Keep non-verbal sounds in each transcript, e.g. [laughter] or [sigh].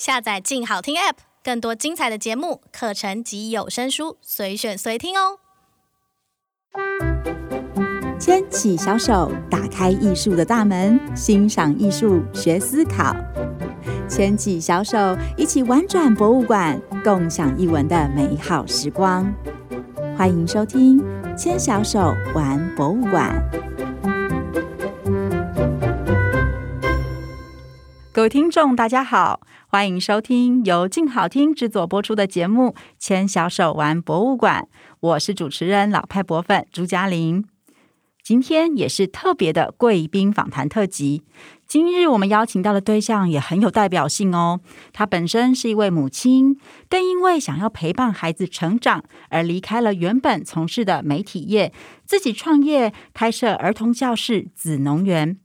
下载“静好听 ”App，更多精彩的节目、课程及有声书，随选随听哦。牵起小手，打开艺术的大门，欣赏艺术，学思考。牵起小手，一起玩转博物馆，共享艺文的美好时光。欢迎收听《牵小手玩博物馆》。各位听众，大家好，欢迎收听由静好听制作播出的节目《牵小手玩博物馆》，我是主持人老派博粉朱嘉玲。今天也是特别的贵宾访谈特辑。今日我们邀请到的对象也很有代表性哦，她本身是一位母亲，更因为想要陪伴孩子成长而离开了原本从事的媒体业，自己创业开设儿童教室子农园。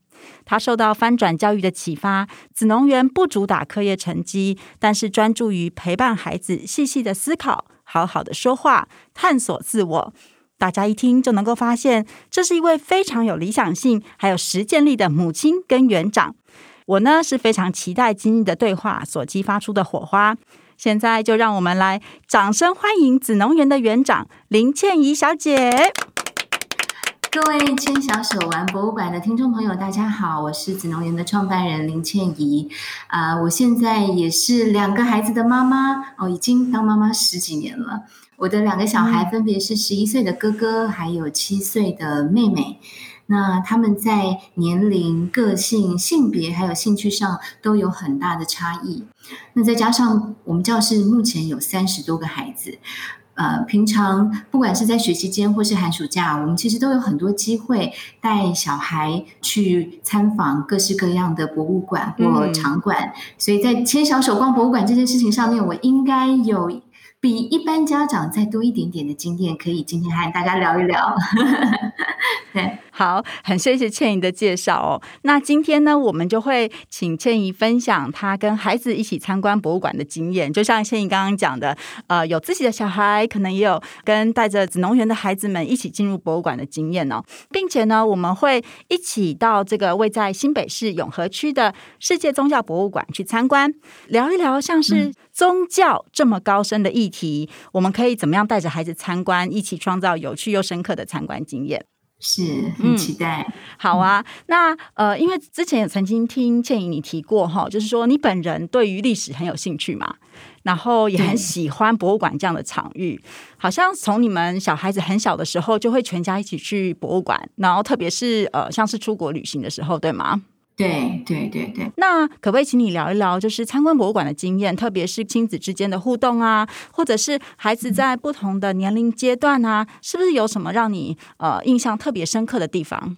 他受到翻转教育的启发，子农园不主打课业成绩，但是专注于陪伴孩子细细的思考，好好的说话，探索自我。大家一听就能够发现，这是一位非常有理想性，还有实践力的母亲跟园长。我呢是非常期待今日的对话所激发出的火花。现在就让我们来掌声欢迎子农园的园长林倩怡小姐。各位牵小手玩博物馆的听众朋友，大家好，我是紫农园的创办人林倩怡。啊、呃，我现在也是两个孩子的妈妈哦，已经当妈妈十几年了。我的两个小孩分别是十一岁的哥哥，还有七岁的妹妹。那他们在年龄、个性、性别还有兴趣上都有很大的差异。那再加上我们教室目前有三十多个孩子。呃，平常不管是在学期间或是寒暑假，我们其实都有很多机会带小孩去参访各式各样的博物馆或场馆，嗯、所以在牵小手逛博物馆这件事情上面，我应该有比一般家长再多一点点的经验，可以今天和大家聊一聊。[laughs] 对。好，很谢谢倩怡的介绍哦。那今天呢，我们就会请倩怡分享她跟孩子一起参观博物馆的经验。就像倩怡刚刚讲的，呃，有自己的小孩，可能也有跟带着子农园的孩子们一起进入博物馆的经验哦，并且呢，我们会一起到这个位在新北市永和区的世界宗教博物馆去参观，聊一聊像是宗教这么高深的议题，嗯、我们可以怎么样带着孩子参观，一起创造有趣又深刻的参观经验。是很期待，嗯，好啊。那呃，因为之前也曾经听倩怡你提过哈，就是说你本人对于历史很有兴趣嘛，然后也很喜欢博物馆这样的场域。好像从你们小孩子很小的时候，就会全家一起去博物馆，然后特别是呃，像是出国旅行的时候，对吗？对对对对，那可不可以请你聊一聊，就是参观博物馆的经验，特别是亲子之间的互动啊，或者是孩子在不同的年龄阶段啊，嗯、是不是有什么让你呃印象特别深刻的地方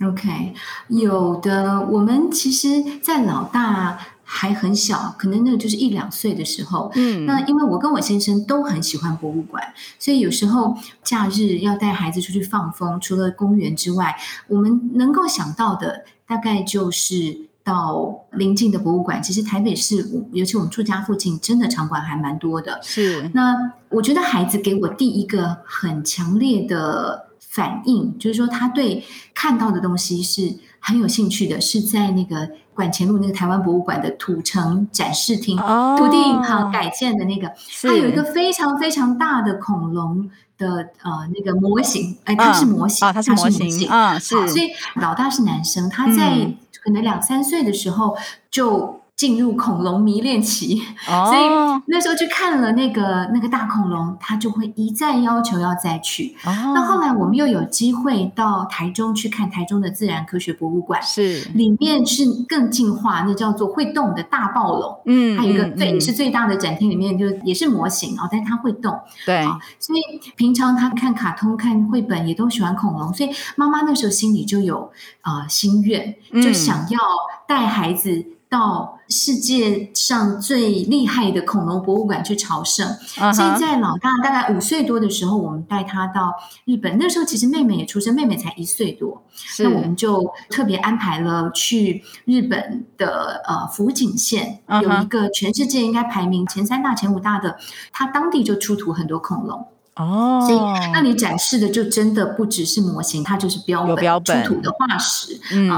？OK，有的。我们其实，在老大还很小，可能那个就是一两岁的时候，嗯，那因为我跟我先生都很喜欢博物馆，所以有时候假日要带孩子出去放风，除了公园之外，我们能够想到的。大概就是到邻近的博物馆，其实台北市，尤其我们住家附近，真的场馆还蛮多的。是，那我觉得孩子给我第一个很强烈的反应，就是说他对看到的东西是很有兴趣的，是在那个馆前路那个台湾博物馆的土城展示厅，哦、土地银行改建的那个，是它有一个非常非常大的恐龙。的呃那个模型，哎，它是模型，它、是模型，啊、嗯，是，所以老大是男生，他在可能两三岁的时候就。进入恐龙迷恋期，哦、所以那时候去看了那个那个大恐龙，他就会一再要求要再去。哦、那后来我们又有机会到台中去看台中的自然科学博物馆，是。里面是更进化，那叫做会动的大暴龙。嗯，还有一个最、嗯、是最大的展厅里面，就也是模型哦，但它会动。对，所以平常他看卡通、看绘本也都喜欢恐龙，所以妈妈那时候心里就有啊、呃、心愿，就想要带孩子到世界上最厉害的恐龙博物馆去朝圣。Uh huh. 所以在老大大概五岁多的时候，我们带他到日本。那时候其实妹妹也出生，妹妹才一岁多。是那我们就特别安排了去日本的呃福井县，uh huh. 有一个全世界应该排名前三大、前五大的，他当地就出土很多恐龙。哦，所以那你展示的就真的不只是模型，它就是标本，标本出土的化石。嗯，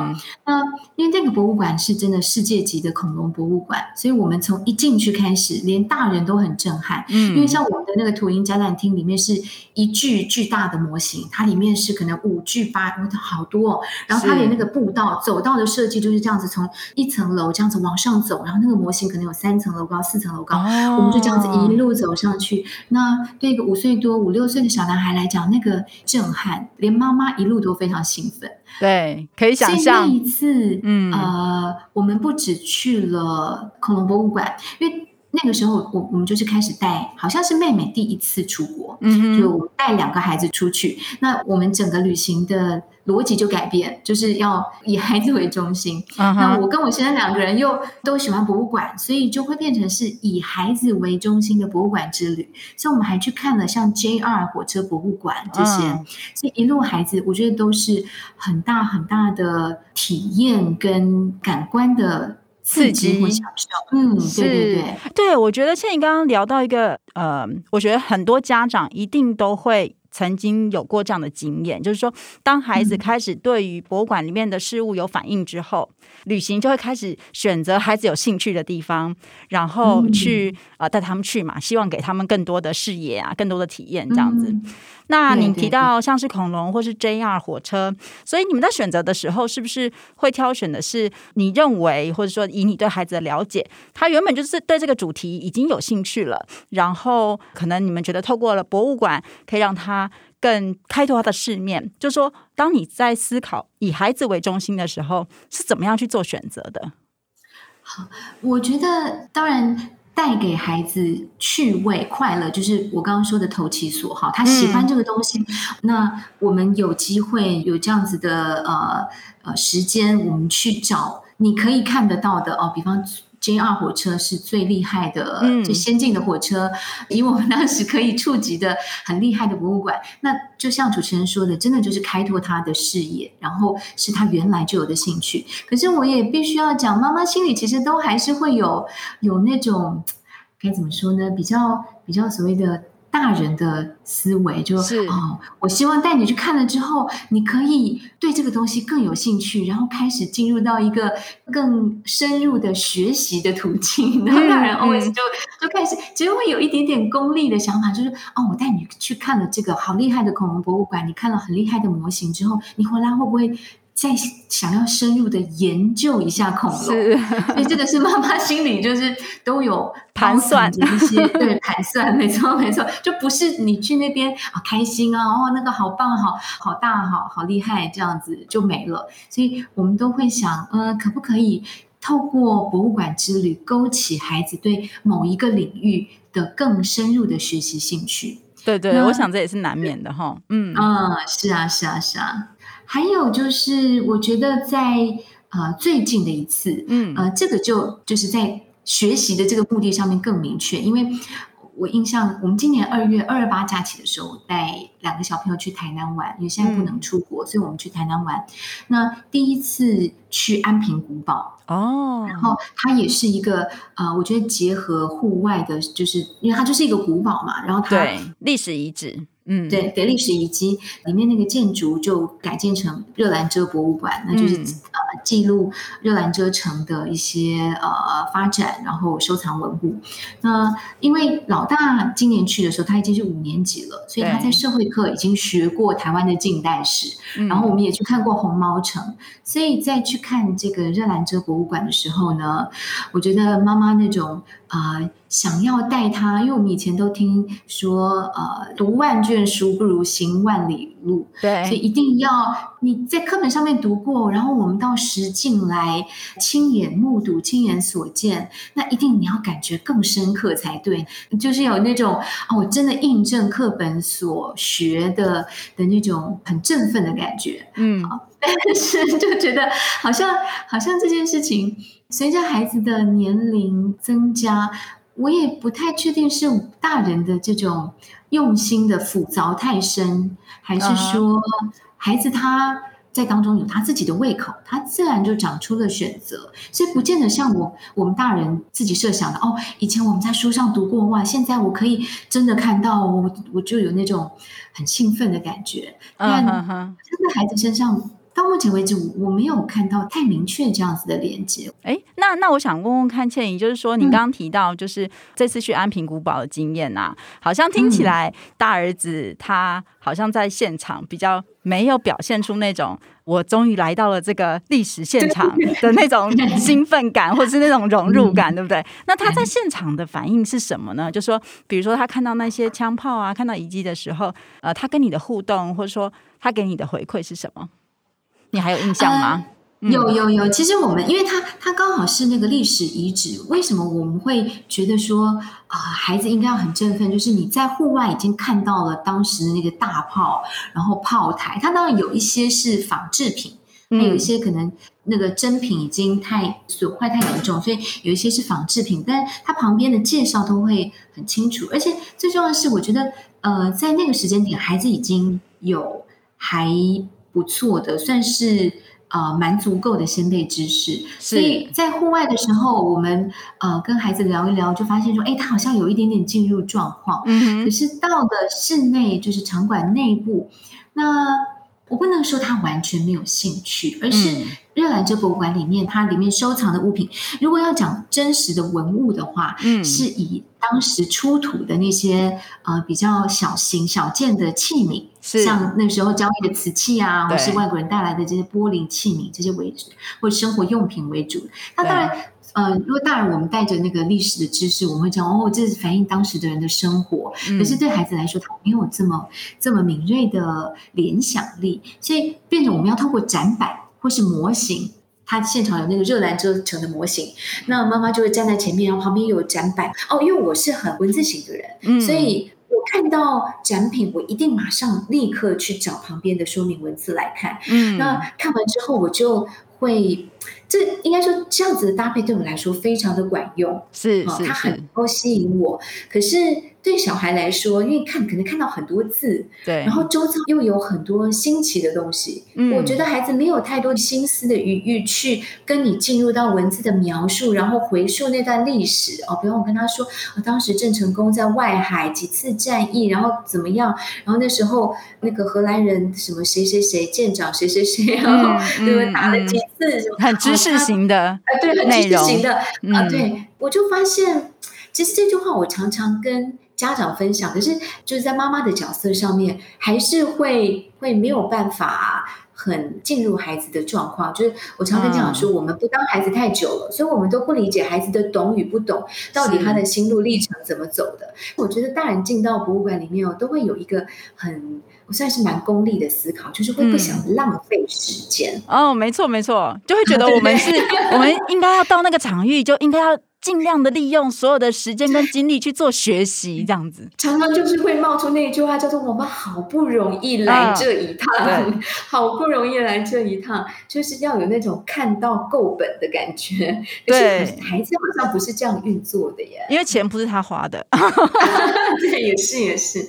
那因为那个博物馆是真的世界级的恐龙博物馆，所以我们从一进去开始，连大人都很震撼。嗯，因为像我们的那个图鹰展览厅里面是一具巨大的模型，它里面是可能五具八，好多哦。然后它连那个步道走道的设计就是这样子，从一层楼这样子往上走，然后那个模型可能有三层楼高、四层楼高，哦，我们就这样子一路走上去。那对一个五岁。多五六岁的小男孩来讲，那个震撼，连妈妈一路都非常兴奋。对，可以想象。那一次，嗯，呃，我们不只去了恐龙博物馆，因为那个时候我我们就是开始带，好像是妹妹第一次出国，嗯，就带两个孩子出去。那我们整个旅行的。逻辑就改变，就是要以孩子为中心。Uh huh. 那我跟我先生两个人又都喜欢博物馆，所以就会变成是以孩子为中心的博物馆之旅。所以我们还去看了像 JR 火车博物馆这些，uh huh. 所以一路孩子我觉得都是很大很大的体验跟感官的刺激和享受。嗯，是对对对，对我觉得倩你刚刚聊到一个呃，我觉得很多家长一定都会。曾经有过这样的经验，就是说，当孩子开始对于博物馆里面的事物有反应之后，嗯、旅行就会开始选择孩子有兴趣的地方，然后去、嗯、呃带他们去嘛，希望给他们更多的视野啊，更多的体验这样子。嗯。那你提到像是恐龙或是 JR 火车，所以你们在选择的时候，是不是会挑选的是你认为，或者说以你对孩子的了解，他原本就是对这个主题已经有兴趣了，然后可能你们觉得透过了博物馆可以让他更开拓他的世面，就是说，当你在思考以孩子为中心的时候，是怎么样去做选择的？好，我觉得当然。带给孩子趣味、快乐，就是我刚刚说的投其所好。他喜欢这个东西，嗯、那我们有机会有这样子的呃呃时间，我们去找你可以看得到的哦，比方。JR 火车是最厉害的、嗯、最先进的火车，以我们当时可以触及的很厉害的博物馆。那就像主持人说的，真的就是开拓他的视野，然后是他原来就有的兴趣。可是我也必须要讲，妈妈心里其实都还是会有有那种该怎么说呢？比较比较所谓的。大人的思维就是哦，我希望带你去看了之后，你可以对这个东西更有兴趣，然后开始进入到一个更深入的学习的途径。[laughs] 然后大人 always 就就开始，其实会有一点点功利的想法，就是哦，我带你去看了这个好厉害的恐龙博物馆，你看了很厉害的模型之后，你回来会不会？再想要深入的研究一下恐龙，是所以这个是妈妈心里就是都有盘算的一些，对，盘算，没错没错，就不是你去那边啊开心啊，哦那个好棒，好好大，好好厉害，这样子就没了。所以我们都会想，呃，可不可以透过博物馆之旅，勾起孩子对某一个领域的更深入的学习兴趣？对对，我想这也是难免的哈。嗯嗯，是啊是啊是啊。还有就是，我觉得在呃最近的一次，嗯。呃，这个就就是在学习的这个目的上面更明确，因为我印象我们今年二月二二八假期的时候带两个小朋友去台南玩，因为现在不能出国，嗯、所以我们去台南玩。那第一次去安平古堡哦，然后它也是一个呃，我觉得结合户外的，就是因为它就是一个古堡嘛，然后它对历史遗址。嗯，对，对，历史遗迹里面那个建筑就改建成热兰遮博物馆，那就是、嗯、呃记录热兰遮城的一些呃发展，然后收藏文物。那因为老大今年去的时候，他已经是五年级了，所以他在社会课已经学过台湾的近代史，然后我们也去看过红毛城，所以在去看这个热兰遮博物馆的时候呢，我觉得妈妈那种。啊、想要带他，因为我们以前都听说，呃，读万卷书不如行万里路，对，所以一定要你在课本上面读过，然后我们到实境来亲眼目睹、亲眼所见，那一定你要感觉更深刻才对，就是有那种啊、哦，我真的印证课本所学的的那种很振奋的感觉，嗯，但是就觉得好像好像这件事情。随着孩子的年龄增加，我也不太确定是大人的这种用心的斧凿太深，还是说孩子他在当中有他自己的胃口，他自然就长出了选择，所以不见得像我我们大人自己设想的哦。以前我们在书上读过哇，现在我可以真的看到，我我就有那种很兴奋的感觉。但真的孩子身上。到目前为止，我没有看到太明确这样子的连接。哎，那那我想问问看倩怡，就是说你刚刚提到，就是这次去安平古堡的经验呐、啊，好像听起来大儿子他好像在现场比较没有表现出那种我终于来到了这个历史现场的那种兴奋感，或者是那种融入感，对不对？那他在现场的反应是什么呢？就说，比如说他看到那些枪炮啊，看到遗迹的时候，呃，他跟你的互动，或者说他给你的回馈是什么？你还有印象吗？呃、有有有，其实我们因为它它刚好是那个历史遗址，为什么我们会觉得说啊、呃，孩子应该要很振奋？就是你在户外已经看到了当时的那个大炮，然后炮台，它当然有一些是仿制品，那有一些可能那个真品已经太损坏太严重，所以有一些是仿制品，但它旁边的介绍都会很清楚，而且最重要的是，我觉得呃，在那个时间点，孩子已经有还。不错的，算是呃蛮足够的先辈知识，所以在户外的时候，我们呃跟孩子聊一聊，就发现说，哎，他好像有一点点进入状况。嗯，可是到了室内，就是场馆内部，那我不能说他完全没有兴趣，而是热兰遮博物馆里面，它里面收藏的物品，如果要讲真实的文物的话，嗯，是以当时出土的那些呃比较小型小件的器皿。是像那时候交易的瓷器啊，或是外国人带来的这些玻璃器皿这些为主，或者生活用品为主。那当然，呃，如果当然我们带着那个历史的知识，我们会讲哦，这是反映当时的人的生活。嗯、可是对孩子来说，他没有这么这么敏锐的联想力，所以变成我们要透过展板或是模型。他现场有那个热兰遮城的模型，那妈妈就会站在前面，然后旁边有展板。哦，因为我是很文字型的人，嗯、所以。看到展品，我一定马上立刻去找旁边的说明文字来看。嗯，那看完之后，我就会，这应该说这样子的搭配对我来说非常的管用。是，是，它很能够吸引我。可是。对小孩来说，因为看可能看到很多字，对，然后周遭又有很多新奇的东西，嗯，我觉得孩子没有太多心思的余裕去跟你进入到文字的描述，然后回溯那段历史哦。比方我跟他说，我当时郑成功在外海几次战役，然后怎么样，然后那时候那个荷兰人什么谁谁谁舰长谁谁谁，然后对不对？打了几次，很知识型的，啊，对，很知识型的啊，对，我就发现，其实这句话我常常跟。家长分享，可是就是在妈妈的角色上面，还是会会没有办法很进入孩子的状况。就是我常跟家长说，我们不当孩子太久了，嗯、所以我们都不理解孩子的懂与不懂，到底他的心路历程怎么走的。我觉得大人进到博物馆里面哦，都会有一个很我算是蛮功利的思考，就是会不想浪费时间。嗯、哦，没错没错，就会觉得我们是，[laughs] 我们应该要到那个场域，就应该要。尽量的利用所有的时间跟精力去做学习，这样子常常就是会冒出那一句话，叫做“我们好不容易来这一趟，啊、[laughs] 好不容易来这一趟，就是要有那种看到够本的感觉。”对，孩子好像不是这样运作的耶，因为钱不是他花的。[laughs] [laughs] 对，也是也是。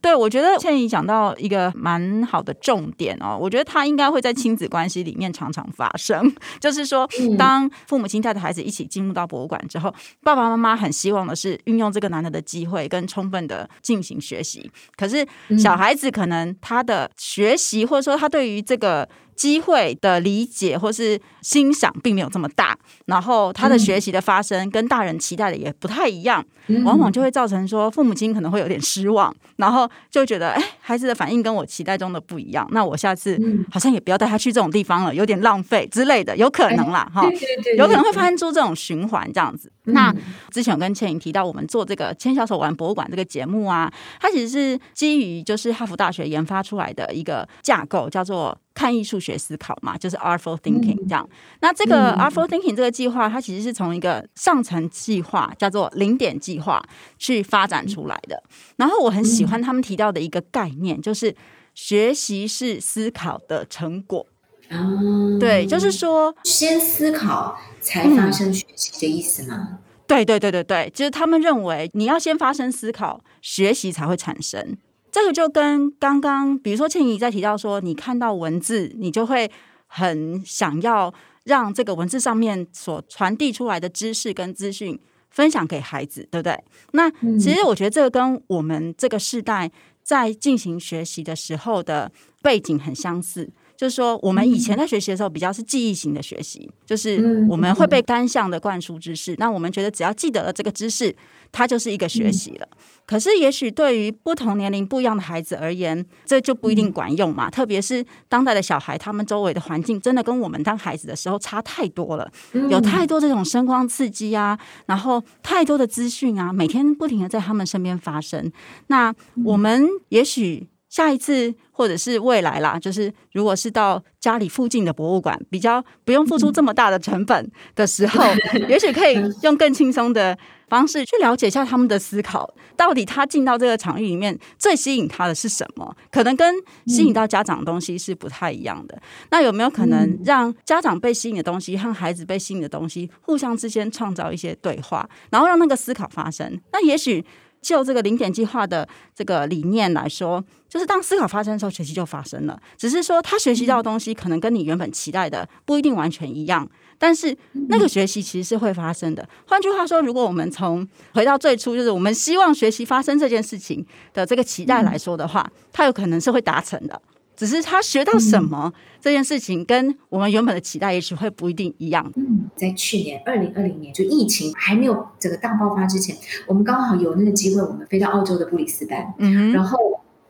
对，我觉得倩怡讲到一个蛮好的重点哦，我觉得他应该会在亲子关系里面常常发生，就是说，当父母亲带着孩子一起进入到博物馆。之后，爸爸妈妈很希望的是运用这个难得的机会，跟充分的进行学习。可是小孩子可能他的学习，或者说他对于这个。机会的理解或是欣赏并没有这么大，然后他的学习的发生跟大人期待的也不太一样，往往就会造成说父母亲可能会有点失望，然后就觉得哎，孩子的反应跟我期待中的不一样，那我下次好像也不要带他去这种地方了，有点浪费之类的，有可能啦哈，有可能会发生出这种循环这样子。那之前有跟倩颖提到，我们做这个牵小手玩博物馆这个节目啊，它其实是基于就是哈佛大学研发出来的一个架构，叫做。看艺术学思考嘛，就是 Artful Thinking 这样。嗯、那这个 Artful Thinking 这个计划，它其实是从一个上层计划叫做零点计划去发展出来的。然后我很喜欢他们提到的一个概念，就是学习是思考的成果。嗯、对，就是说先思考才发生学习的意思吗？嗯、对对对对对，就是他们认为你要先发生思考，学习才会产生。这个就跟刚刚，比如说倩怡在提到说，你看到文字，你就会很想要让这个文字上面所传递出来的知识跟资讯分享给孩子，对不对？那其实我觉得这个跟我们这个世代在进行学习的时候的背景很相似。就是说，我们以前在学习的时候，比较是记忆型的学习，就是我们会被单向的灌输知识。那我们觉得，只要记得了这个知识，它就是一个学习了。可是，也许对于不同年龄、不一样的孩子而言，这就不一定管用嘛。特别是当代的小孩，他们周围的环境真的跟我们当孩子的时候差太多了，有太多这种声光刺激啊，然后太多的资讯啊，每天不停的在他们身边发生。那我们也许。下一次或者是未来啦，就是如果是到家里附近的博物馆，比较不用付出这么大的成本的时候，[laughs] 也许可以用更轻松的方式去了解一下他们的思考，到底他进到这个场域里面最吸引他的是什么？可能跟吸引到家长的东西是不太一样的。那有没有可能让家长被吸引的东西和孩子被吸引的东西互相之间创造一些对话，然后让那个思考发生？那也许。就这个零点计划的这个理念来说，就是当思考发生的时候，学习就发生了。只是说他学习到的东西可能跟你原本期待的不一定完全一样，但是那个学习其实是会发生的。换句话说，如果我们从回到最初，就是我们希望学习发生这件事情的这个期待来说的话，它有可能是会达成的。只是他学到什么这件事情，跟我们原本的期待也许会不一定一样。嗯，在去年二零二零年，就疫情还没有这个大爆发之前，我们刚好有那个机会，我们飞到澳洲的布里斯班，嗯，然后。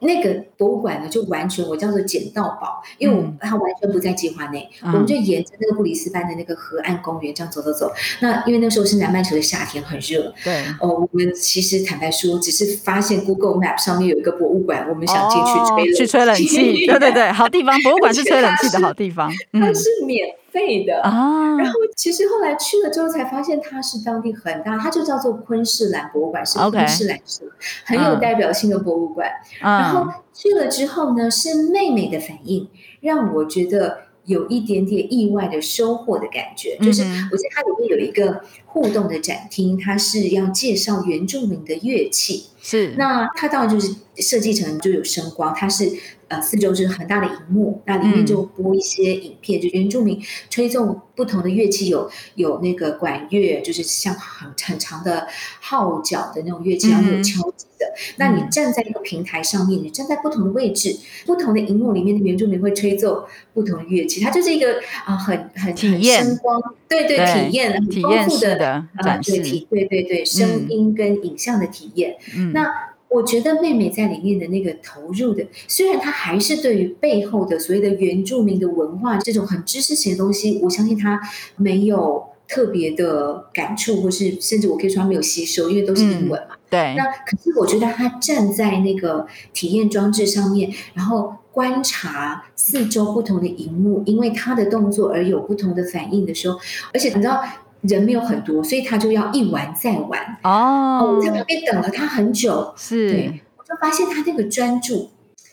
那个博物馆呢，就完全我叫做捡到宝，因为我它完全不在计划内，嗯、我们就沿着那个布里斯班的那个河岸公园这样走走走。那因为那时候是南半球的夏天，很热。对。哦，我们其实坦白说，只是发现 Google Map 上面有一个博物馆，我们想进去吹。去吹冷气。[laughs] 对对对，好地方，博物馆是吹冷气的好地方。它是免费的啊。然后其实后来去了之后才发现，它是当地很大，它就叫做昆士兰博物馆，是昆士兰市很有代表性的博物馆。然后去了之后呢，是妹妹的反应让我觉得有一点点意外的收获的感觉。就是我觉得它里面有一个互动的展厅，它是要介绍原住民的乐器。是，那它当然就是设计成就有声光，它是。呃，四周是很大的荧幕，那里面就播一些影片，嗯、就原住民吹奏不同的乐器，有有那个管乐，就是像很很长的号角的那种乐器，然后有敲击的。嗯、那你站在一个平台上面，你站在不同的位置，不同的荧幕里面的原住民会吹奏不同的乐器，它就是一个啊、呃，很很体验声光，对对，对体验很丰富的啊、呃，对体对对对声音跟影像的体验，嗯、那。我觉得妹妹在里面的那个投入的，虽然她还是对于背后的所谓的原住民的文化这种很知识型的东西，我相信她没有特别的感触，或是甚至我可以说她没有吸收，因为都是英文嘛。嗯、对。那可是我觉得她站在那个体验装置上面，然后观察四周不同的荧幕，因为她的动作而有不同的反应的时候，而且你知道。人没有很多，所以他就要一玩再玩。哦，我在旁边等了他很久。是，对，我就发现他那个专注，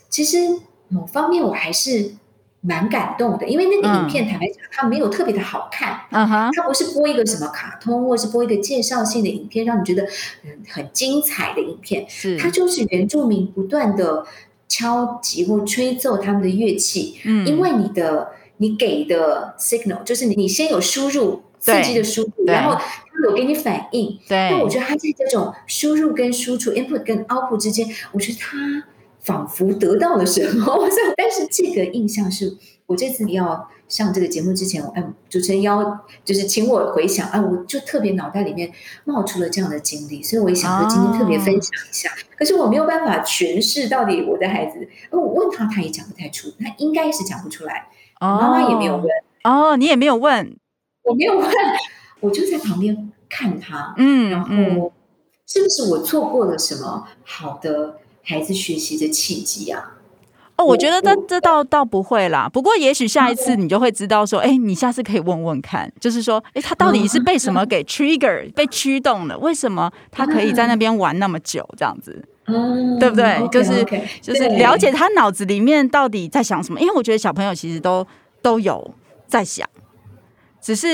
其实某方面我还是蛮感动的，因为那个影片坦白讲，它没有特别的好看。嗯哼，它不是播一个什么卡通，或是播一个介绍性的影片，让你觉得嗯很精彩的影片。是，它就是原住民不断的敲击或吹奏他们的乐器。嗯，因为你的你给的 signal 就是你你先有输入。刺激的输入，然后他有给你反应。对，那我觉得他在这种输入跟输出 （input 跟 output） 之间，我觉得他仿佛得到了什么。[laughs] 但是这个印象是我这次要上这个节目之前，哎，主持人邀就是请我回想，啊，我就特别脑袋里面冒出了这样的经历，所以我也想说今天特别分享一下。哦、可是我没有办法诠释到底我的孩子，我问他，他也讲不太出，他应该是讲不出来。哦、妈妈也没有问。哦，你也没有问。我没有问，我就在旁边看他，嗯，然后是不是我错过了什么好的孩子学习的契机啊？哦，我觉得这这倒倒不会啦。不过也许下一次你就会知道说，哎，你下次可以问问看，就是说，哎，他到底是被什么给 trigger [laughs] 被驱动了？为什么他可以在那边玩那么久这样子？嗯，对不对？就是就是了解他脑子里面到底在想什么。因为我觉得小朋友其实都都有在想。只是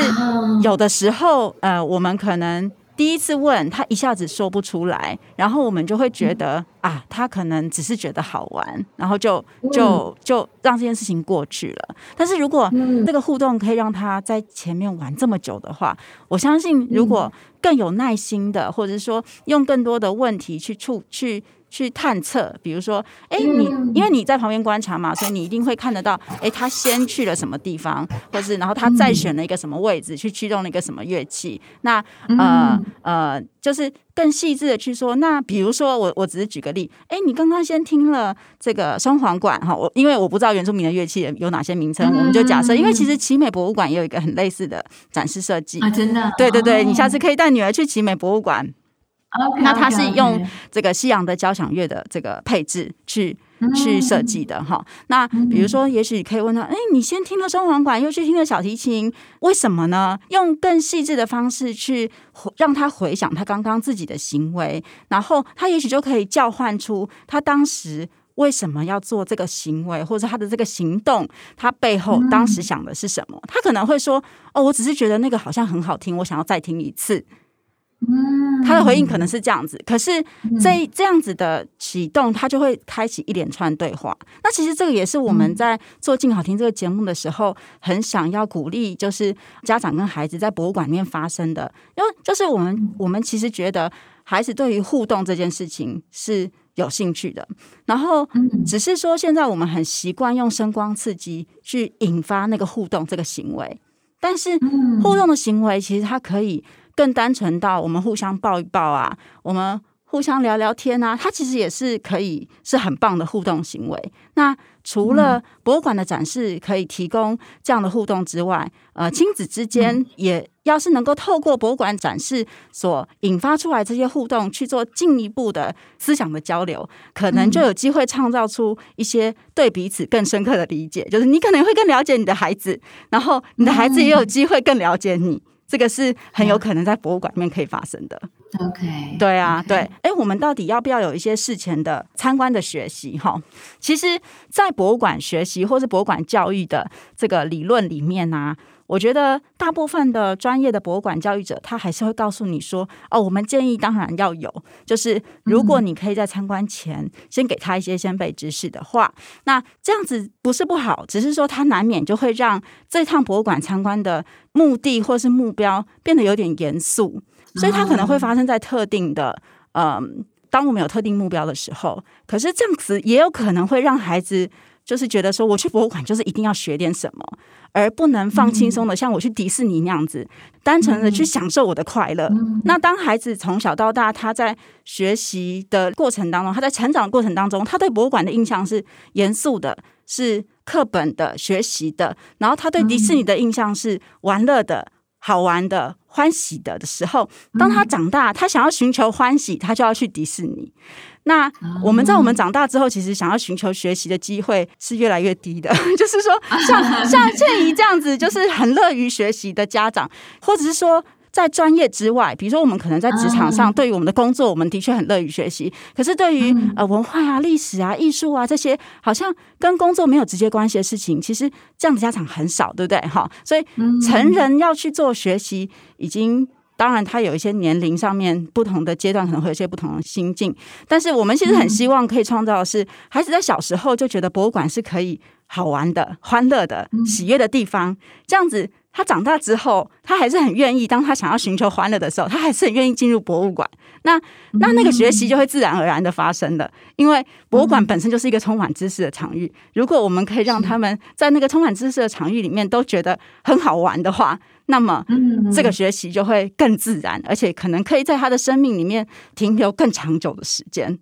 有的时候，呃，我们可能第一次问他一下子说不出来，然后我们就会觉得啊，他可能只是觉得好玩，然后就就就让这件事情过去了。但是如果这个互动可以让他在前面玩这么久的话，我相信如果更有耐心的，或者是说用更多的问题去触去。去探测，比如说，哎，你因为你在旁边观察嘛，所以你一定会看得到，哎，他先去了什么地方，或是然后他再选了一个什么位置去驱动了一个什么乐器。那呃呃，就是更细致的去说。那比如说，我我只是举个例，哎，你刚刚先听了这个双簧管哈，我因为我不知道原住民的乐器有哪些名称，我们就假设，因为其实奇美博物馆也有一个很类似的展示设计啊，真的，对对对，你下次可以带女儿去奇美博物馆。Okay, 那它是用这个西洋的交响乐的这个配置去、嗯、去设计的哈。那比如说，也许你可以问他：哎，你先听了双簧管，又去听了小提琴，为什么呢？用更细致的方式去让他回想他刚刚自己的行为，然后他也许就可以叫唤出他当时为什么要做这个行为，或者他的这个行动，他背后当时想的是什么？他可能会说：哦，我只是觉得那个好像很好听，我想要再听一次。嗯，他的回应可能是这样子，可是这这样子的启动，他就会开启一连串对话。那其实这个也是我们在做静好听这个节目的时候，很想要鼓励，就是家长跟孩子在博物馆里面发生的，因为就是我们我们其实觉得孩子对于互动这件事情是有兴趣的，然后只是说现在我们很习惯用声光刺激去引发那个互动这个行为，但是互动的行为其实它可以。更单纯到我们互相抱一抱啊，我们互相聊聊天啊，它其实也是可以是很棒的互动行为。那除了博物馆的展示可以提供这样的互动之外，呃，亲子之间也要是能够透过博物馆展示所引发出来这些互动去做进一步的思想的交流，可能就有机会创造出一些对彼此更深刻的理解。就是你可能会更了解你的孩子，然后你的孩子也有机会更了解你。这个是很有可能在博物馆里面可以发生的。OK，对啊，okay. 对，哎，我们到底要不要有一些事前的参观的学习？哈，其实，在博物馆学习或是博物馆教育的这个理论里面呢、啊。我觉得大部分的专业的博物馆教育者，他还是会告诉你说：“哦，我们建议当然要有，就是如果你可以在参观前先给他一些先辈知识的话，那这样子不是不好，只是说他难免就会让这趟博物馆参观的目的或是目标变得有点严肃，所以它可能会发生在特定的，嗯，当我们有特定目标的时候，可是这样子也有可能会让孩子。”就是觉得说，我去博物馆就是一定要学点什么，而不能放轻松的，像我去迪士尼那样子，单纯的去享受我的快乐。那当孩子从小到大，他在学习的过程当中，他在成长的过程当中，他对博物馆的印象是严肃的，是课本的学习的，然后他对迪士尼的印象是玩乐的。好玩的、欢喜的的时候，当他长大，他想要寻求欢喜，他就要去迪士尼。那我们在我们长大之后，其实想要寻求学习的机会是越来越低的。[laughs] 就是说，像像倩怡这样子，就是很乐于学习的家长，或者是说。在专业之外，比如说我们可能在职场上，对于我们的工作，我们的确很乐于学习。可是对于呃文化啊、历史啊、艺术啊这些，好像跟工作没有直接关系的事情，其实这样的家长很少，对不对？哈，所以成人要去做学习，已经当然他有一些年龄上面不同的阶段，可能会有一些不同的心境。但是我们其实很希望可以创造的是，孩子在小时候就觉得博物馆是可以好玩的、欢乐的、喜悦的地方，这样子。他长大之后，他还是很愿意。当他想要寻求欢乐的时候，他还是很愿意进入博物馆。那那那个学习就会自然而然的发生的，因为博物馆本身就是一个充满知识的场域。如果我们可以让他们在那个充满知识的场域里面都觉得很好玩的话，那么这个学习就会更自然，而且可能可以在他的生命里面停留更长久的时间。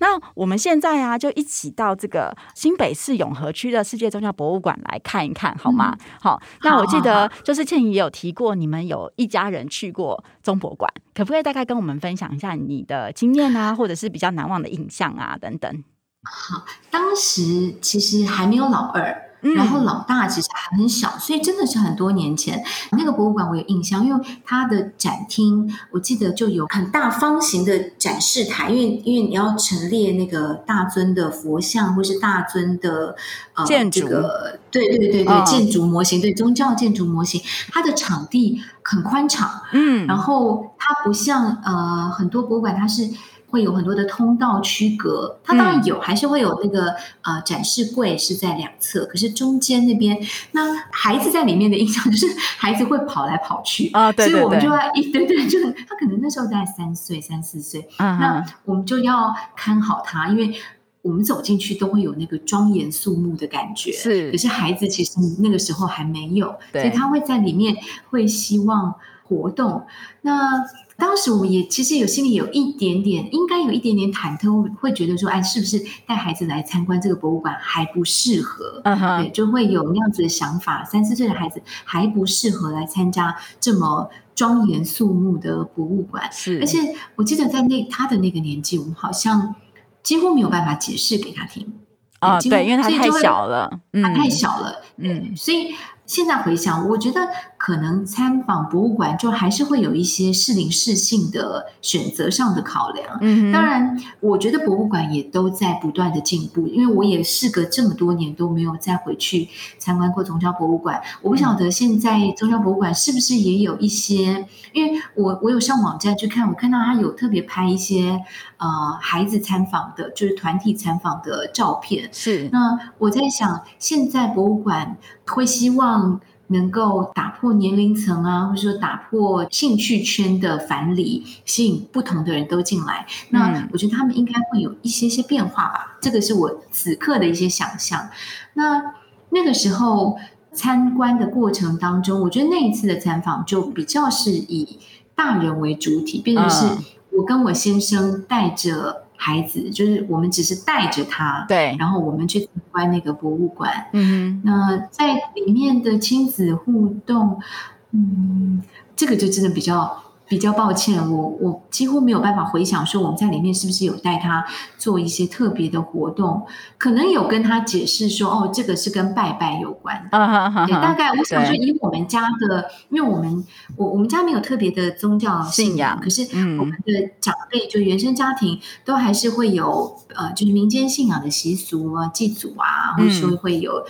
那我们现在啊，就一起到这个新北市永和区的世界宗教博物馆来看一看，好吗？嗯、好。那我记得就是倩怡也有提过，你们有一家人去过中博馆，可不可以大概跟我们分享一下你的经验啊，[sighs] 或者是比较难忘的印象啊，等等？好，当时其实还没有老二。嗯、然后老大其实还很小，所以真的是很多年前。那个博物馆我有印象，因为它的展厅我记得就有很大方形的展示台，因为因为你要陈列那个大尊的佛像或是大尊的呃建筑，这个对对对对、哦、建筑模型，对宗教建筑模型，它的场地很宽敞，嗯，然后它不像呃很多博物馆它是。会有很多的通道区隔，它当然有，嗯、还是会有那个呃展示柜是在两侧，可是中间那边，那孩子在里面的印象 [laughs] 就是孩子会跑来跑去啊，对对对，所以我们就要一对对，就是他可能那时候在三岁三四岁，嗯、那我们就要看好他，因为我们走进去都会有那个庄严肃穆的感觉，是，可是孩子其实那个时候还没有，所以他会在里面会希望活动，那。当时我们也其实有心里有一点点，应该有一点点忐忑，会觉得说，哎，是不是带孩子来参观这个博物馆还不适合？Uh -huh. 对，就会有那样子的想法。三四岁的孩子还不适合来参加这么庄严肃穆的博物馆。是，而且我记得在那他的那个年纪，我们好像几乎没有办法解释给他听啊。Uh, 对，因为他太小了，他太小了，嗯，所以。现在回想，我觉得可能参访博物馆就还是会有一些适龄适性的选择上的考量。嗯，当然，我觉得博物馆也都在不断的进步，因为我也事隔这么多年都没有再回去参观过宗教博物馆。我不晓得现在宗教博物馆是不是也有一些，因为我我有上网站去看，我看到他有特别拍一些呃孩子参访的，就是团体参访的照片。是，那我在想，现在博物馆会希望。能够打破年龄层啊，或者说打破兴趣圈的藩篱，吸引不同的人都进来。那我觉得他们应该会有一些些变化吧。这个是我此刻的一些想象。那那个时候参观的过程当中，我觉得那一次的参访就比较是以大人为主体，变成是我跟我先生带着。孩子就是我们，只是带着他，对，然后我们去参观那个博物馆。嗯，那在里面的亲子互动，嗯，这个就真的比较。比较抱歉，我我几乎没有办法回想说我们在里面是不是有带他做一些特别的活动，可能有跟他解释说哦，这个是跟拜拜有关。Uh-huh-huh-huh. 对，大概我想说以我们家的，因为我们我我们家没有特别的宗教信仰，可是我们的长辈就原生家庭都还是会有呃，就是民间信仰的习俗啊，祭祖啊，或者说会有。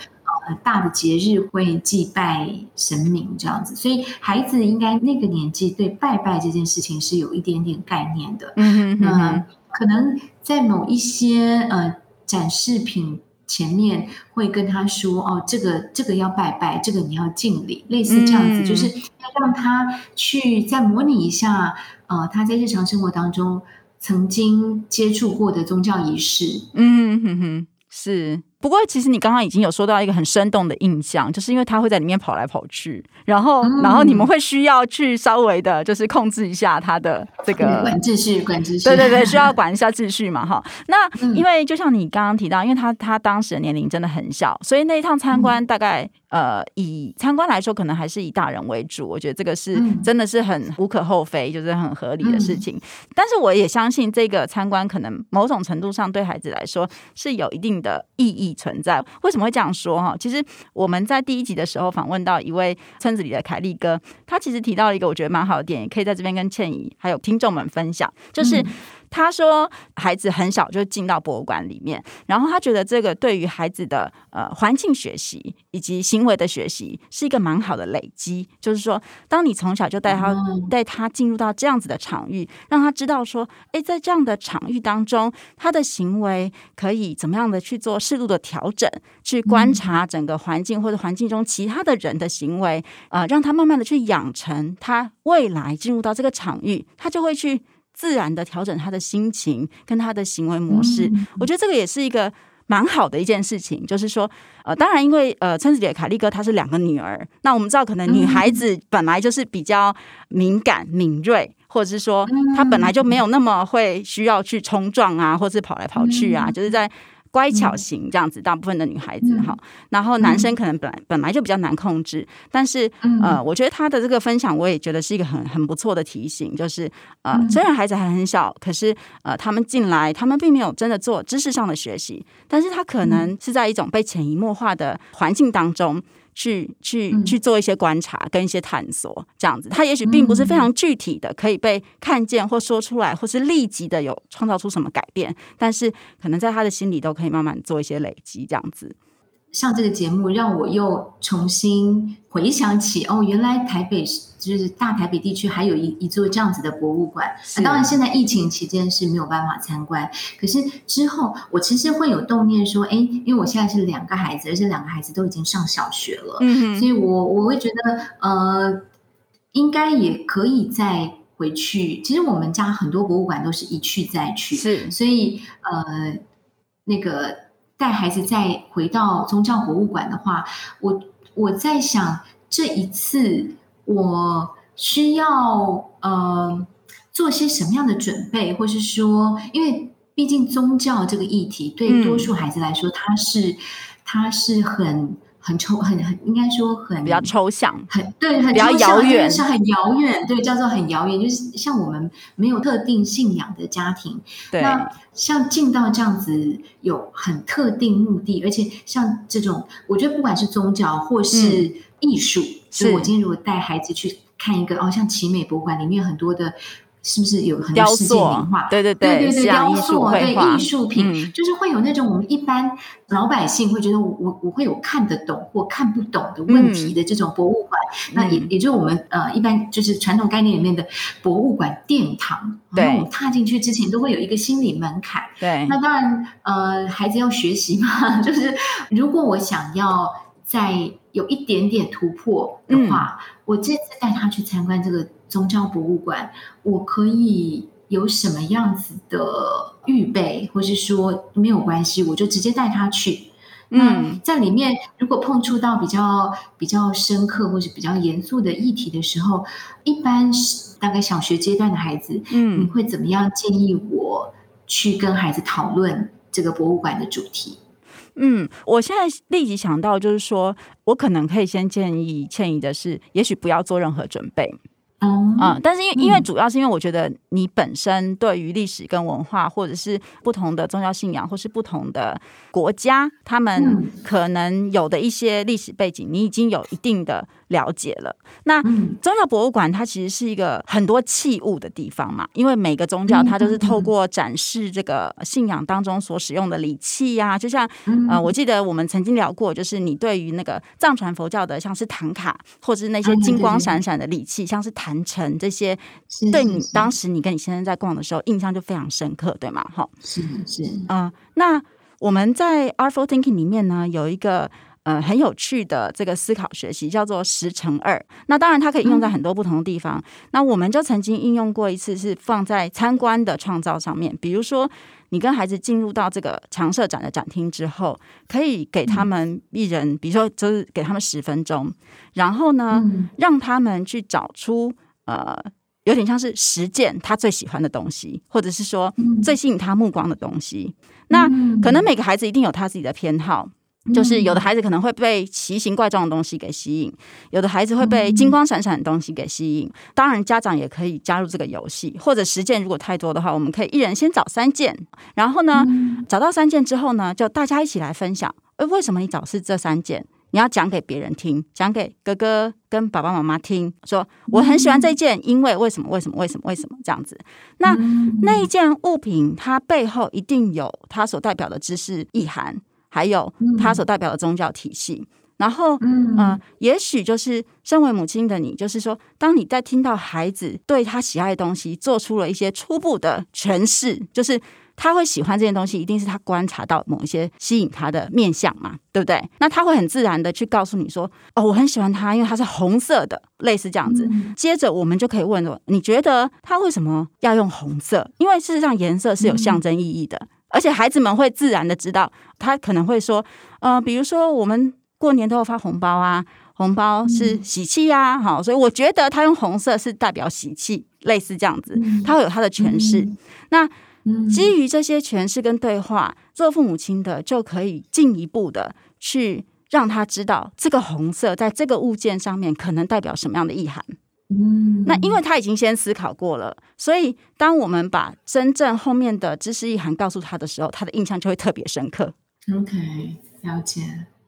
很大的节日会祭拜神明这样子，所以孩子应该那个年纪对拜拜这件事情是有一点点概念的。嗯嗯嗯，可能在某一些呃展示品前面会跟他说：“哦，这个这个要拜拜，这个你要敬礼。”类似这样子，嗯，就是要让他去再模拟一下，呃，他在日常生活当中曾经接触过的宗教仪式。嗯哼哼，是。不过，其实你刚刚已经有说到一个很生动的印象，就是因为他会在里面跑来跑去，然后，嗯、然后你们会需要去稍微的，就是控制一下他的这个管秩序，管秩序。对对对，需要管一下秩序嘛，哈。那因为就像你刚刚提到，因为他他当时的年龄真的很小，所以那一趟参观大概。嗯呃，以参观来说，可能还是以大人为主。我觉得这个是真的是很无可厚非，就是很合理的事情。嗯。但是我也相信，这个参观可能某种程度上对孩子来说是有一定的意义存在。为什么会这样说？哈，其实我们在第一集的时候访问到一位村子里的凯利哥，他其实提到了一个我觉得蛮好的点，也可以在这边跟倩怡还有听众们分享，就是。他说，孩子很小就进到博物馆里面，然后他觉得这个对于孩子的呃环境学习以及行为的学习是一个蛮好的累积。就是说，当你从小就带他带他进入到这样子的场域，让他知道说，诶，在这样的场域当中，他的行为可以怎么样的去做适度的调整，去观察整个环境或者环境中其他的人的行为，呃，让他慢慢的去养成他未来进入到这个场域，他就会去。自然的调整他的心情跟他的行为模式，嗯，我觉得这个也是一个蛮好的一件事情。就是说，呃，当然，因为呃，村子里的凯利哥她是两个女儿，那我们知道，可能女孩子本来就是比较敏感、敏锐，或者是说，她本来就没有那么会需要去冲撞啊，或者是跑来跑去啊，就是在。乖巧型这样子，大部分的女孩子哈，然后男生可能本来本来就比较难控制，但是呃，我觉得他的这个分享，我也觉得是一个很很不错的提醒，就是呃，虽然孩子还很小，可是呃，他们进来，他们并没有真的做知识上的学习，但是他可能是在一种被潜移默化的环境当中。去去去做一些观察跟一些探索，这样子，他也许并不是非常具体的可以被看见或说出来，或是立即的有创造出什么改变，但是可能在他的心里都可以慢慢做一些累积，这样子。上这个节目，让我又重新回想起哦，原来台北就是大台北地区还有一一座这样子的博物馆。那当然，现在疫情期间是没有办法参观。可是之后，我其实会有动念说，哎，因为我现在是两个孩子，而且两个孩子都已经上小学了，嗯，所以我我会觉得，呃，应该也可以再回去。其实我们家很多博物馆都是一去再去，是，所以呃，那个。带孩子再回到宗教博物馆的话，我我在想这一次我需要呃做些什么样的准备，或是说，因为毕竟宗教这个议题对多数孩子来说，它是它是很。很抽，很很应该说很比较抽象，很对，很比较遥远，是很遥远，对，叫做很遥远，就是像我们没有特定信仰的家庭，对，那像进到这样子有很特定目的，而且像这种，我觉得不管是宗教或是艺术，嗯、是我今天如果带孩子去看一个，哦，像奇美博物馆里面很多的。是不是有很多世界名画？对对对，对对对，雕塑对艺术品，嗯，就是会有那种我们一般老百姓会觉得我我我会有看得懂或看不懂的问题的这种博物馆，嗯，那也也就是我们呃一般就是传统概念里面的博物馆殿堂，对，我们踏进去之前都会有一个心理门槛。对，那当然呃孩子要学习嘛，[laughs] 就是如果我想要再有一点点突破的话，嗯，我这次带他去参观这个。宗教博物馆，我可以有什么样子的预备，或是说没有关系，我就直接带他去。嗯，在里面如果碰触到比较比较深刻或是比较严肃的议题的时候，一般是大概小学阶段的孩子，嗯，你会怎么样建议我去跟孩子讨论这个博物馆的主题？嗯，我现在立即想到就是说，我可能可以先建议倩怡的是，也许不要做任何准备。嗯，嗯，但是因为因为主要是因为我觉得你本身对于历史跟文化，或者是不同的宗教信仰，或是不同的国家，他们可能有的一些历史背景，你已经有一定的。了解了，那宗教博物馆它其实是一个很多器物的地方嘛，因为每个宗教它都是透过展示这个信仰当中所使用的礼器呀、啊，就像呃，我记得我们曾经聊过，就是你对于那个藏传佛教的，像是唐卡或者是那些金光闪闪的礼器，像是坛城这些，对你当时你跟你先生在逛的时候印象就非常深刻，对吗？哈，是是，啊，那我们在 Artful Thinking 里面呢有一个。呃，很有趣的这个思考学习叫做十乘二。那当然，它可以应用在很多不同的地方。嗯。那我们就曾经应用过一次，是放在参观的创造上面。比如说，你跟孩子进入到这个常设展的展厅之后，可以给他们一人，比如说就是给他们十分钟，然后呢，让他们去找出呃，有点像是实践他最喜欢的东西，或者是说最吸引他目光的东西。那可能每个孩子一定有他自己的偏好。就是有的孩子可能会被奇形怪状的东西给吸引，有的孩子会被金光闪闪的东西给吸引。当然，家长也可以加入这个游戏，或者十件如果太多的话，我们可以一人先找三件，然后呢，找到三件之后呢，就大家一起来分享。诶，为什么你找是这三件？你要讲给别人听，讲给哥哥跟爸爸妈妈听，说我很喜欢这件，因为为什么？为什么？为什么？为什么？这样子。那那一件物品，它背后一定有它所代表的知识意涵。还有他所代表的宗教体系，然后，嗯、呃，也许就是身为母亲的你，就是说，当你在听到孩子对他喜爱的东西做出了一些初步的诠释，就是他会喜欢这件东西，一定是他观察到某一些吸引他的面相嘛，对不对？那他会很自然的去告诉你说，哦，我很喜欢它，因为它是红色的，类似这样子。接着我们就可以问说，你觉得他为什么要用红色？因为事实上颜色是有象征意义的。而且孩子们会自然的知道，他可能会说，呃，比如说我们过年都要发红包啊，红包是喜气呀，好，所以我觉得他用红色是代表喜气，类似这样子，他会有他的诠释。那基于这些诠释跟对话，做父母亲的就可以进一步的去让他知道这个红色在这个物件上面可能代表什么样的意涵。嗯，那因为他已经先思考过了，所以当我们把真正后面的知识意涵告诉他的时候，他的印象就会特别深刻。OK，了解。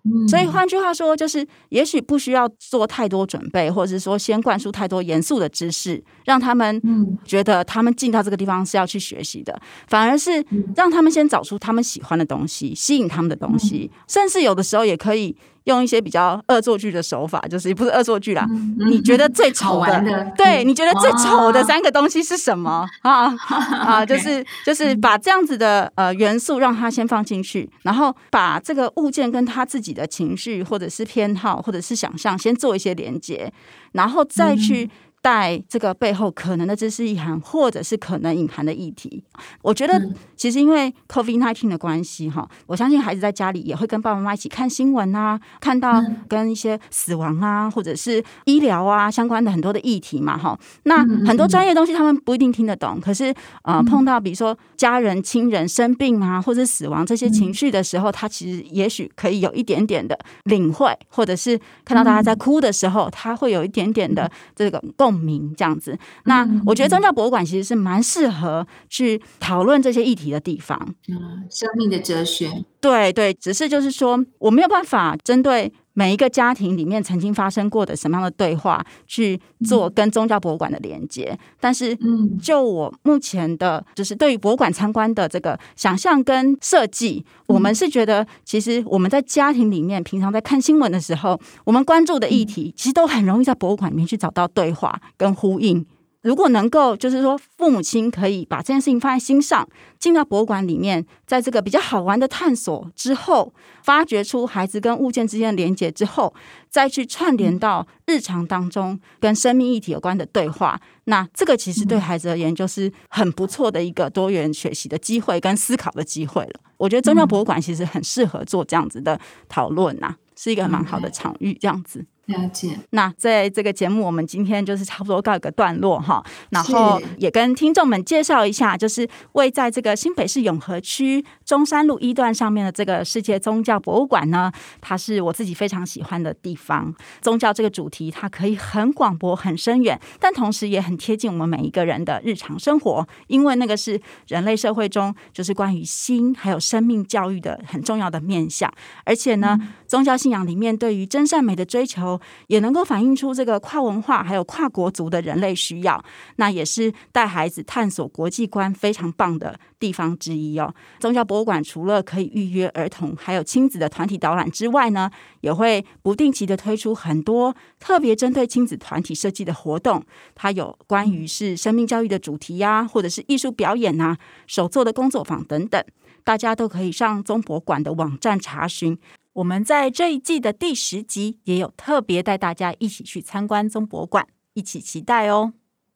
嗯，所以换句话说，就是也许不需要做太多准备，或者是说先灌输太多严肃的知识，让他们觉得他们进到这个地方是要去学习的，反而是让他们先找出他们喜欢的东西，吸引他们的东西，甚至有的时候也可以。用一些比较恶作剧的手法，就是也不是恶作剧啦。你觉得最丑的，的对，你觉得最丑的三个东西是什么啊？啊，[laughs] 就是就是把这样子的呃元素让他先放进去，然后把这个物件跟他自己的情绪或者是偏好或者是想象先做一些连接，然后再去。带这个背后可能的知识意涵，或者是可能隐含的议题，我觉得其实因为 COVID nineteen 的关系哈，我相信孩子在家里也会跟爸爸妈妈一起看新闻啊，看到跟一些死亡啊，或者是医疗啊相关的很多的议题嘛哈。那很多专业东西他们不一定听得懂，可是呃碰到比如说家人亲人生病啊，或者死亡这些情绪的时候，他其实也许可以有一点点的领会，或者是看到大家在哭的时候，他会有一点点的这个共。名这样子，那我觉得宗教博物馆其实是蛮适合去讨论这些议题的地方。嗯，生命的哲学，对对，只是就是说，我没有办法针对。每一个家庭里面曾经发生过的什么样的对话，去做跟宗教博物馆的连接。但是，嗯，就我目前的，就是对于博物馆参观的这个想象跟设计，我们是觉得，其实我们在家庭里面平常在看新闻的时候，我们关注的议题，其实都很容易在博物馆里面去找到对话跟呼应。如果能够，就是说，父母亲可以把这件事情放在心上，进到博物馆里面，在这个比较好玩的探索之后，发掘出孩子跟物件之间的连接之后，再去串联到日常当中跟生命议题有关的对话，那这个其实对孩子而言就是很不错的一个多元学习的机会跟思考的机会了。我觉得宗教博物馆其实很适合做这样子的讨论呐，是一个蛮好的场域，这样子。了解。那在这个节目，我们今天就是差不多告一个段落哈，然后也跟听众们介绍一下，就是位在这个新北市永和区中山路一段上面的这个世界宗教博物馆呢，它是我自己非常喜欢的地方。宗教这个主题，它可以很广博、很深远，但同时也很贴近我们每一个人的日常生活，因为那个是人类社会中就是关于心还有生命教育的很重要的面向，而且呢，宗教信仰里面对于真善美的追求。也能够反映出这个跨文化还有跨国族的人类需要，那也是带孩子探索国际观非常棒的地方之一哦。宗教博物馆除了可以预约儿童还有亲子的团体导览之外呢，也会不定期的推出很多特别针对亲子团体设计的活动。它有关于是生命教育的主题呀，或者是艺术表演呐、手作的工作坊等等，大家都可以上宗博馆的网站查询。我们在这一季的第十集也有特别带大家一起去参观中博馆，一起期待哦。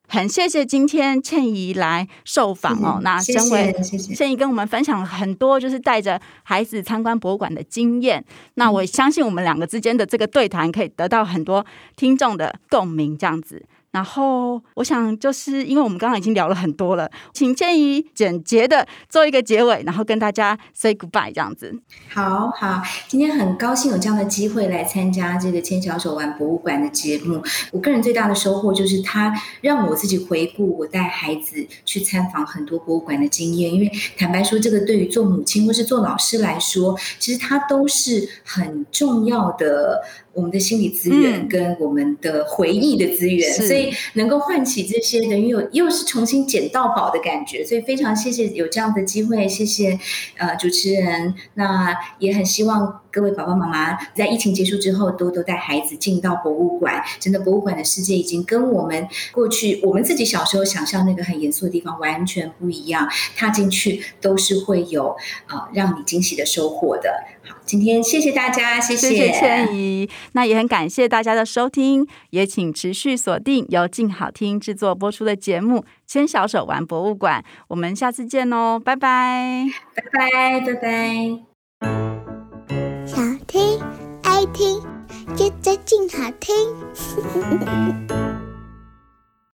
很谢谢今天倩怡来受访哦。那身为倩怡跟我们分享了很多，就是带着孩子参观博物馆的经验。那我相信我们两个之间的这个对谈可以得到很多听众的共鸣，这样子。然后，我想就是因为我们刚刚已经聊了很多了，请建议简洁的做一个结尾，然后跟大家 say goodbye 这样子。好好，今天很高兴有这样的机会来参加这个牵小手玩博物馆的节目。我个人最大的收获就是，它让我自己回顾我带孩子去参访很多博物馆的经验。因为坦白说，这个对于做母亲或是做老师来说，其实它都是很重要的。我们的心理资源跟我们的回忆的资源，嗯、所以能够唤起这些，等于有又是重新捡到宝的感觉。所以非常谢谢有这样的机会，谢谢呃主持人。那也很希望各位爸爸妈妈在疫情结束之后，多多带孩子进到博物馆。真的，博物馆的世界已经跟我们过去我们自己小时候想象那个很严肃的地方完全不一样。踏进去都是会有啊、呃、让你惊喜的收获的。好，今天谢谢大家，谢谢，谢谢倩怡。那也很感谢大家的收听，也请持续锁定由静好听制作播出的节目《牵小手玩博物馆》，我们下次见哦，拜拜，拜拜，拜拜。想听爱听，就在静好听。